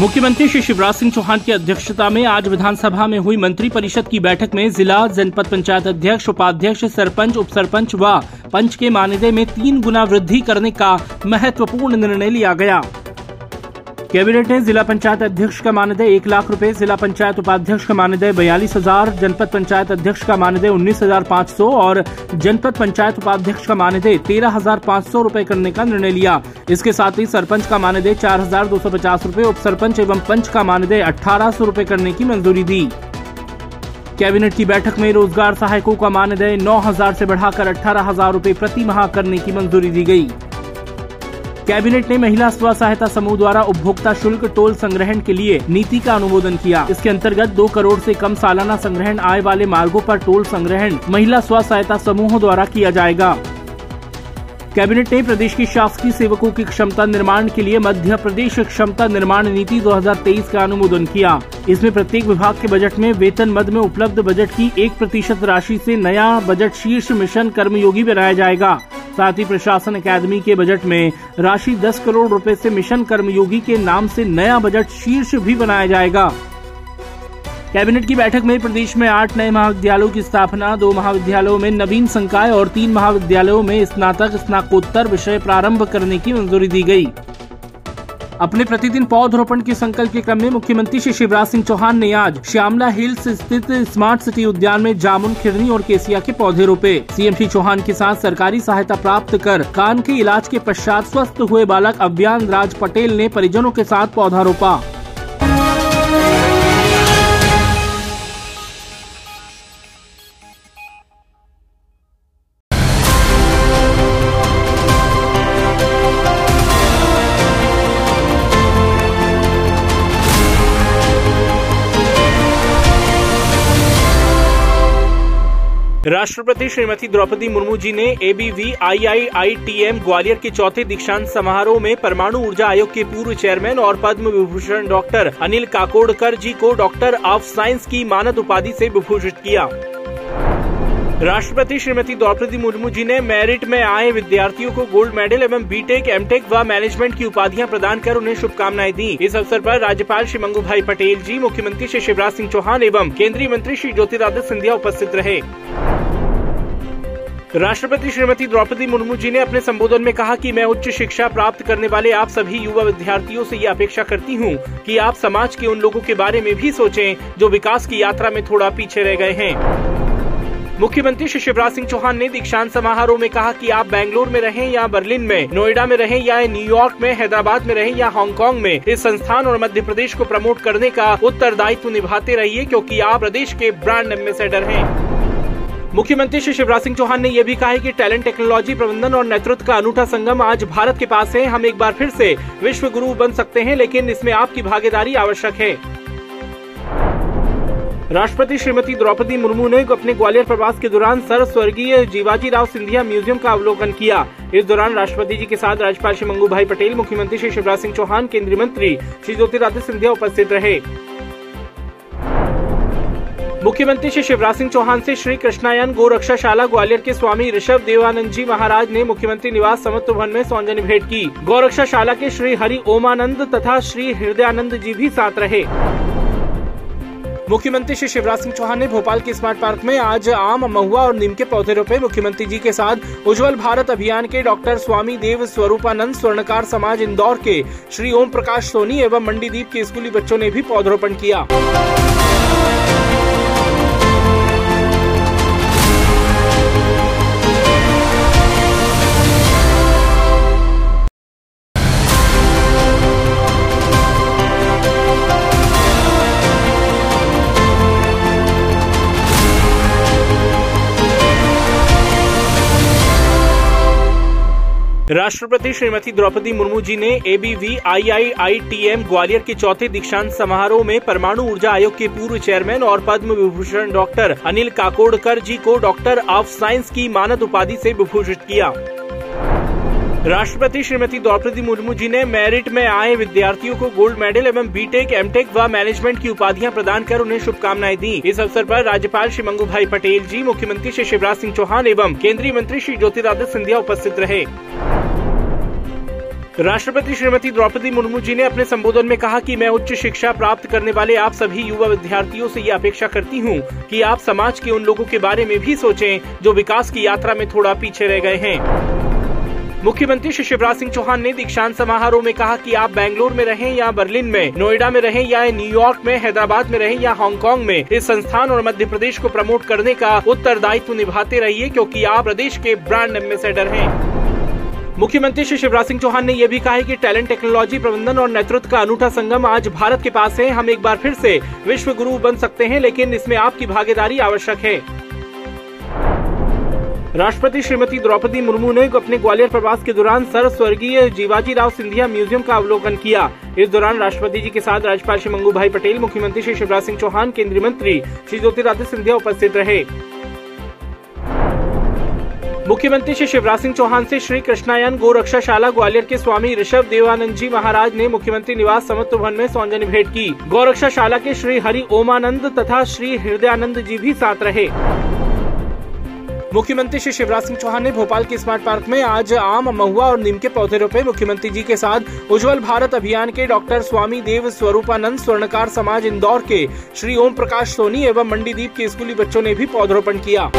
मुख्यमंत्री श्री शिवराज सिंह चौहान की अध्यक्षता में आज विधानसभा में हुई मंत्री परिषद की बैठक में जिला जनपद पंचायत अध्यक्ष, उपाध्यक्ष, सरपंच उप सरपंच व पंच के मानदेय में तीन गुना वृद्धि करने का महत्वपूर्ण निर्णय लिया गया। कैबिनेट ने जिला पंचायत अध्यक्ष का मानदेय एक लाख रुपए, जिला पंचायत उपाध्यक्ष का मानदेय बयालीस हज़ार, जनपद पंचायत अध्यक्ष का मानदेय उन्नीस हज़ार पाँच सौ और जनपद पंचायत उपाध्यक्ष का मानदेय तेरह हज़ार पाँच सौ रूपए करने का निर्णय लिया। इसके साथ ही सरपंच का मानदेय चार हज़ार दो सौ पचास रूपए उप सरपंच एवं पंच का मानदेय अठारह सौ रूपए करने की मंजूरी दी। कैबिनेट की बैठक में रोज़गार सहायकों का मानदेय नौ हज़ार से बढ़ाकर अठारह हज़ार रूपए प्रति माह करने की मंजूरी दी गई। कैबिनेट ने महिला स्व सहायता समूह द्वारा उपभोक्ता शुल्क टोल संग्रहण के लिए नीति का अनुमोदन किया। इसके अंतर्गत दो करोड़ से कम सालाना संग्रहण आय वाले मार्गों पर टोल संग्रहण महिला स्व सहायता समूहों द्वारा किया जाएगा। कैबिनेट ने प्रदेश के शासकीय सेवकों की क्षमता निर्माण के लिए मध्य प्रदेश क्षमता निर्माण नीति 2023 का अनुमोदन किया। इसमें प्रत्येक विभाग के बजट में वेतन मद में उपलब्ध बजट की एक प्रतिशत राशि से नया बजट शीर्ष मिशन कर्मयोगी बनाया जाएगा। साथ ही प्रशासन अकादमी के बजट में राशि 10 करोड़ रुपए से मिशन कर्मयोगी के नाम से नया बजट शीर्ष भी बनाया जाएगा। कैबिनेट की बैठक में प्रदेश में आठ नए महाविद्यालयों की स्थापना, दो महाविद्यालयों में नवीन संकाय और तीन महाविद्यालयों में स्नातक, स्नाकोत्तर विषय प्रारंभ करने की मंजूरी दी गई। अपने प्रतिदिन पौधरोपण के संकल्प के क्रम में मुख्यमंत्री श्री शिवराज सिंह चौहान ने आज श्यामला हिल्स स्थित स्मार्ट सिटी उद्यान में जामुन खिरनी और केसिया के पौधे रोपे। सीएम श्री चौहान के साथ सरकारी सहायता प्राप्त कर कान के इलाज के पश्चात स्वस्थ हुए बालक अभियान राज पटेल ने परिजनों के साथ पौधा रोपा। राष्ट्रपति श्रीमती द्रौपदी मुर्मू जी ने एबीवी आईआईआईटीएम ग्वालियर के चौथे दीक्षांत समारोह में परमाणु ऊर्जा आयोग के पूर्व चेयरमैन और पद्म विभूषण डॉक्टर अनिल काकोडकर जी को डॉक्टर ऑफ़ साइंस की मानद उपाधि से विभूषित किया। राष्ट्रपति श्रीमती द्रौपदी मुर्मू जी ने मेरिट में आए विद्यार्थियों को गोल्ड मेडल एवं बीटेक एमटेक व मैनेजमेंट की उपाधियाँ प्रदान कर उन्हें शुभकामनाएँ दी। इस अवसर पर राज्यपाल श्री मंगू भाई पटेल जी, मुख्यमंत्री श्री शिवराज सिंह चौहान एवं केंद्रीय मंत्री श्री ज्योतिरादित्य सिंधिया उपस्थित रहे। राष्ट्रपति श्रीमती द्रौपदी मुर्मू जी ने अपने संबोधन में कहा कि मैं उच्च शिक्षा प्राप्त करने वाले आप सभी युवा विद्यार्थियों से ये अपेक्षा करती हूँ कि आप समाज के उन लोगों के बारे में भी सोचें जो विकास की यात्रा में थोड़ा पीछे रह गए हैं। मुख्यमंत्री श्री शिवराज सिंह चौहान ने दीक्षांत समारोह में कहा कि आप बेंगलोर में रहें या बर्लिन में, नोएडा में रहें या न्यूयॉर्क में, हैदराबाद में रहें या हांगकांग में, इस संस्थान और मध्य प्रदेश को प्रमोट करने का उत्तरदायित्व निभाते रहिए क्योंकि आप प्रदेश के ब्रांड एम्बेसडर हैं। मुख्यमंत्री श्री शिवराज सिंह चौहान ने यह भी कहा है कि टैलेंट, टेक्नोलॉजी, प्रबंधन और नेतृत्व का अनूठा संगम आज भारत के पास है। हम एक बार फिर से विश्व गुरु बन सकते हैं, लेकिन इसमें आपकी भागीदारी आवश्यक है। राष्ट्रपति श्रीमती द्रौपदी मुर्मू ने अपने ग्वालियर प्रवास के दौरान सर स्वर्गीय जीवाजी राव सिंधिया म्यूज़ियम का अवलोकन किया। इस दौरान राष्ट्रपति जी के साथ राज्यपाल श्री मंगू भाई पटेल, मुख्यमंत्री श्री शिवराज सिंह चौहान, केंद्रीय मंत्री श्री ज्योतिरादित्य सिंधिया उपस्थित रहे। मुख्यमंत्री श्री शिवराज सिंह चौहान से श्री कृष्णायन गौरक्षाशाला ग्वालियर के स्वामी ऋषभ देवानंद जी महाराज ने मुख्यमंत्री निवास समत्व भवन में सौजन्य भेंट की। गौरक्षाशाला के श्री हरि ओमानंद तथा श्री हृदयानंद जी भी साथ रहे। मुख्यमंत्री श्री शिवराज सिंह चौहान ने भोपाल के स्मार्ट पार्क में आज आम, महुआ और नीम के पौधे रोपे। मुख्यमंत्री जी के साथ उज्जवल भारत अभियान के डॉक्टर स्वामी देव स्वरूपानंद स्वर्णकार समाज इंदौर के श्री ओम प्रकाश सोनी एवं मंडीदीप के स्कूली बच्चों ने भी पौधरोपण किया। राष्ट्रपति श्रीमती द्रौपदी मुर्मू जी ने एबीवी आईआईआईटीएम ग्वालियर के चौथे दीक्षांत समारोह में परमाणु ऊर्जा आयोग के पूर्व चेयरमैन और पद्म विभूषण डॉक्टर अनिल काकोडकर जी को डॉक्टर ऑफ़ साइंस की मानद उपाधि से विभूषित किया। राष्ट्रपति श्रीमती द्रौपदी मुर्मू जी ने मेरिट में आए विद्यार्थियों को गोल्ड मेडल एवं बीटेक एमटेक व मैनेजमेंट की उपाधियाँ प्रदान कर उन्हें शुभकामनाएँ दी। इस अवसर पर राज्यपाल श्री मंगू भाई पटेल जी, मुख्यमंत्री श्री शिवराज सिंह चौहान एवं केंद्रीय मंत्री श्री ज्योतिरादित्य सिंधिया उपस्थित रहे। राष्ट्रपति श्रीमती द्रौपदी मुर्मू जी ने अपने संबोधन में कहा कि मैं उच्च शिक्षा प्राप्त करने वाले आप सभी युवा विद्यार्थियों से ये अपेक्षा करती हूँ कि आप समाज के उन लोगों के बारे में भी सोचें जो विकास की यात्रा में थोड़ा पीछे रह गए हैं। मुख्यमंत्री श्री शिवराज सिंह चौहान ने दीक्षांत समारोह में कहा कि आप बेंगलुरु में रहें या बर्लिन में, नोएडा में रहें या न्यूयॉर्क में, हैदराबाद में रहें या हांगकांग में, इस संस्थान और मध्य प्रदेश को प्रमोट करने का उत्तरदायित्व निभाते रहिए क्योंकि आप प्रदेश के ब्रांड एम्बेसडर हैं। मुख्यमंत्री श्री शिवराज सिंह चौहान ने यह भी कहा है कि टैलेंट, टेक्नोलॉजी, प्रबंधन और नेतृत्व का अनूठा संगम आज भारत के पास है। हम एक बार फिर से विश्व गुरु बन सकते हैं, लेकिन इसमें आपकी भागीदारी आवश्यक है। राष्ट्रपति श्रीमती द्रौपदी मुर्मू ने अपने ग्वालियर प्रवास के दौरान सर स्वर्गीय जीवाजी राव सिंधिया म्यूज़ियम का अवलोकन किया। इस दौरान राष्ट्रपति जी के साथ राज्यपाल श्री मंगू भाई पटेल, मुख्यमंत्री श्री शिवराज सिंह चौहान, केंद्रीय मंत्री श्री ज्योतिरादित्य सिंधिया उपस्थित रहे। मुख्यमंत्री श्री शिवराज सिंह चौहान से श्री कृष्णायन गोरक्षाशाला ग्वालियर के स्वामी ऋषभ देवानंद जी महाराज ने मुख्यमंत्री निवास समत्व भवन में सौजन्य भेंट की। गौरक्षाशाला के श्री हरि ओमानंद तथा श्री हृदयानंद जी भी साथ रहे। मुख्यमंत्री श्री शिवराज सिंह चौहान ने भोपाल के स्मार्ट पार्क में आज आम महुआ और नीम के पौधे रोपे। मुख्यमंत्री जी के साथ उज्जवल भारत अभियान के डॉक्टर स्वामी देव स्वरूपानंद स्वर्णकार समाज इंदौर के श्री ओम प्रकाश सोनी एवं मंडीदीप के स्कूली बच्चों ने भी पौधरोपण किया।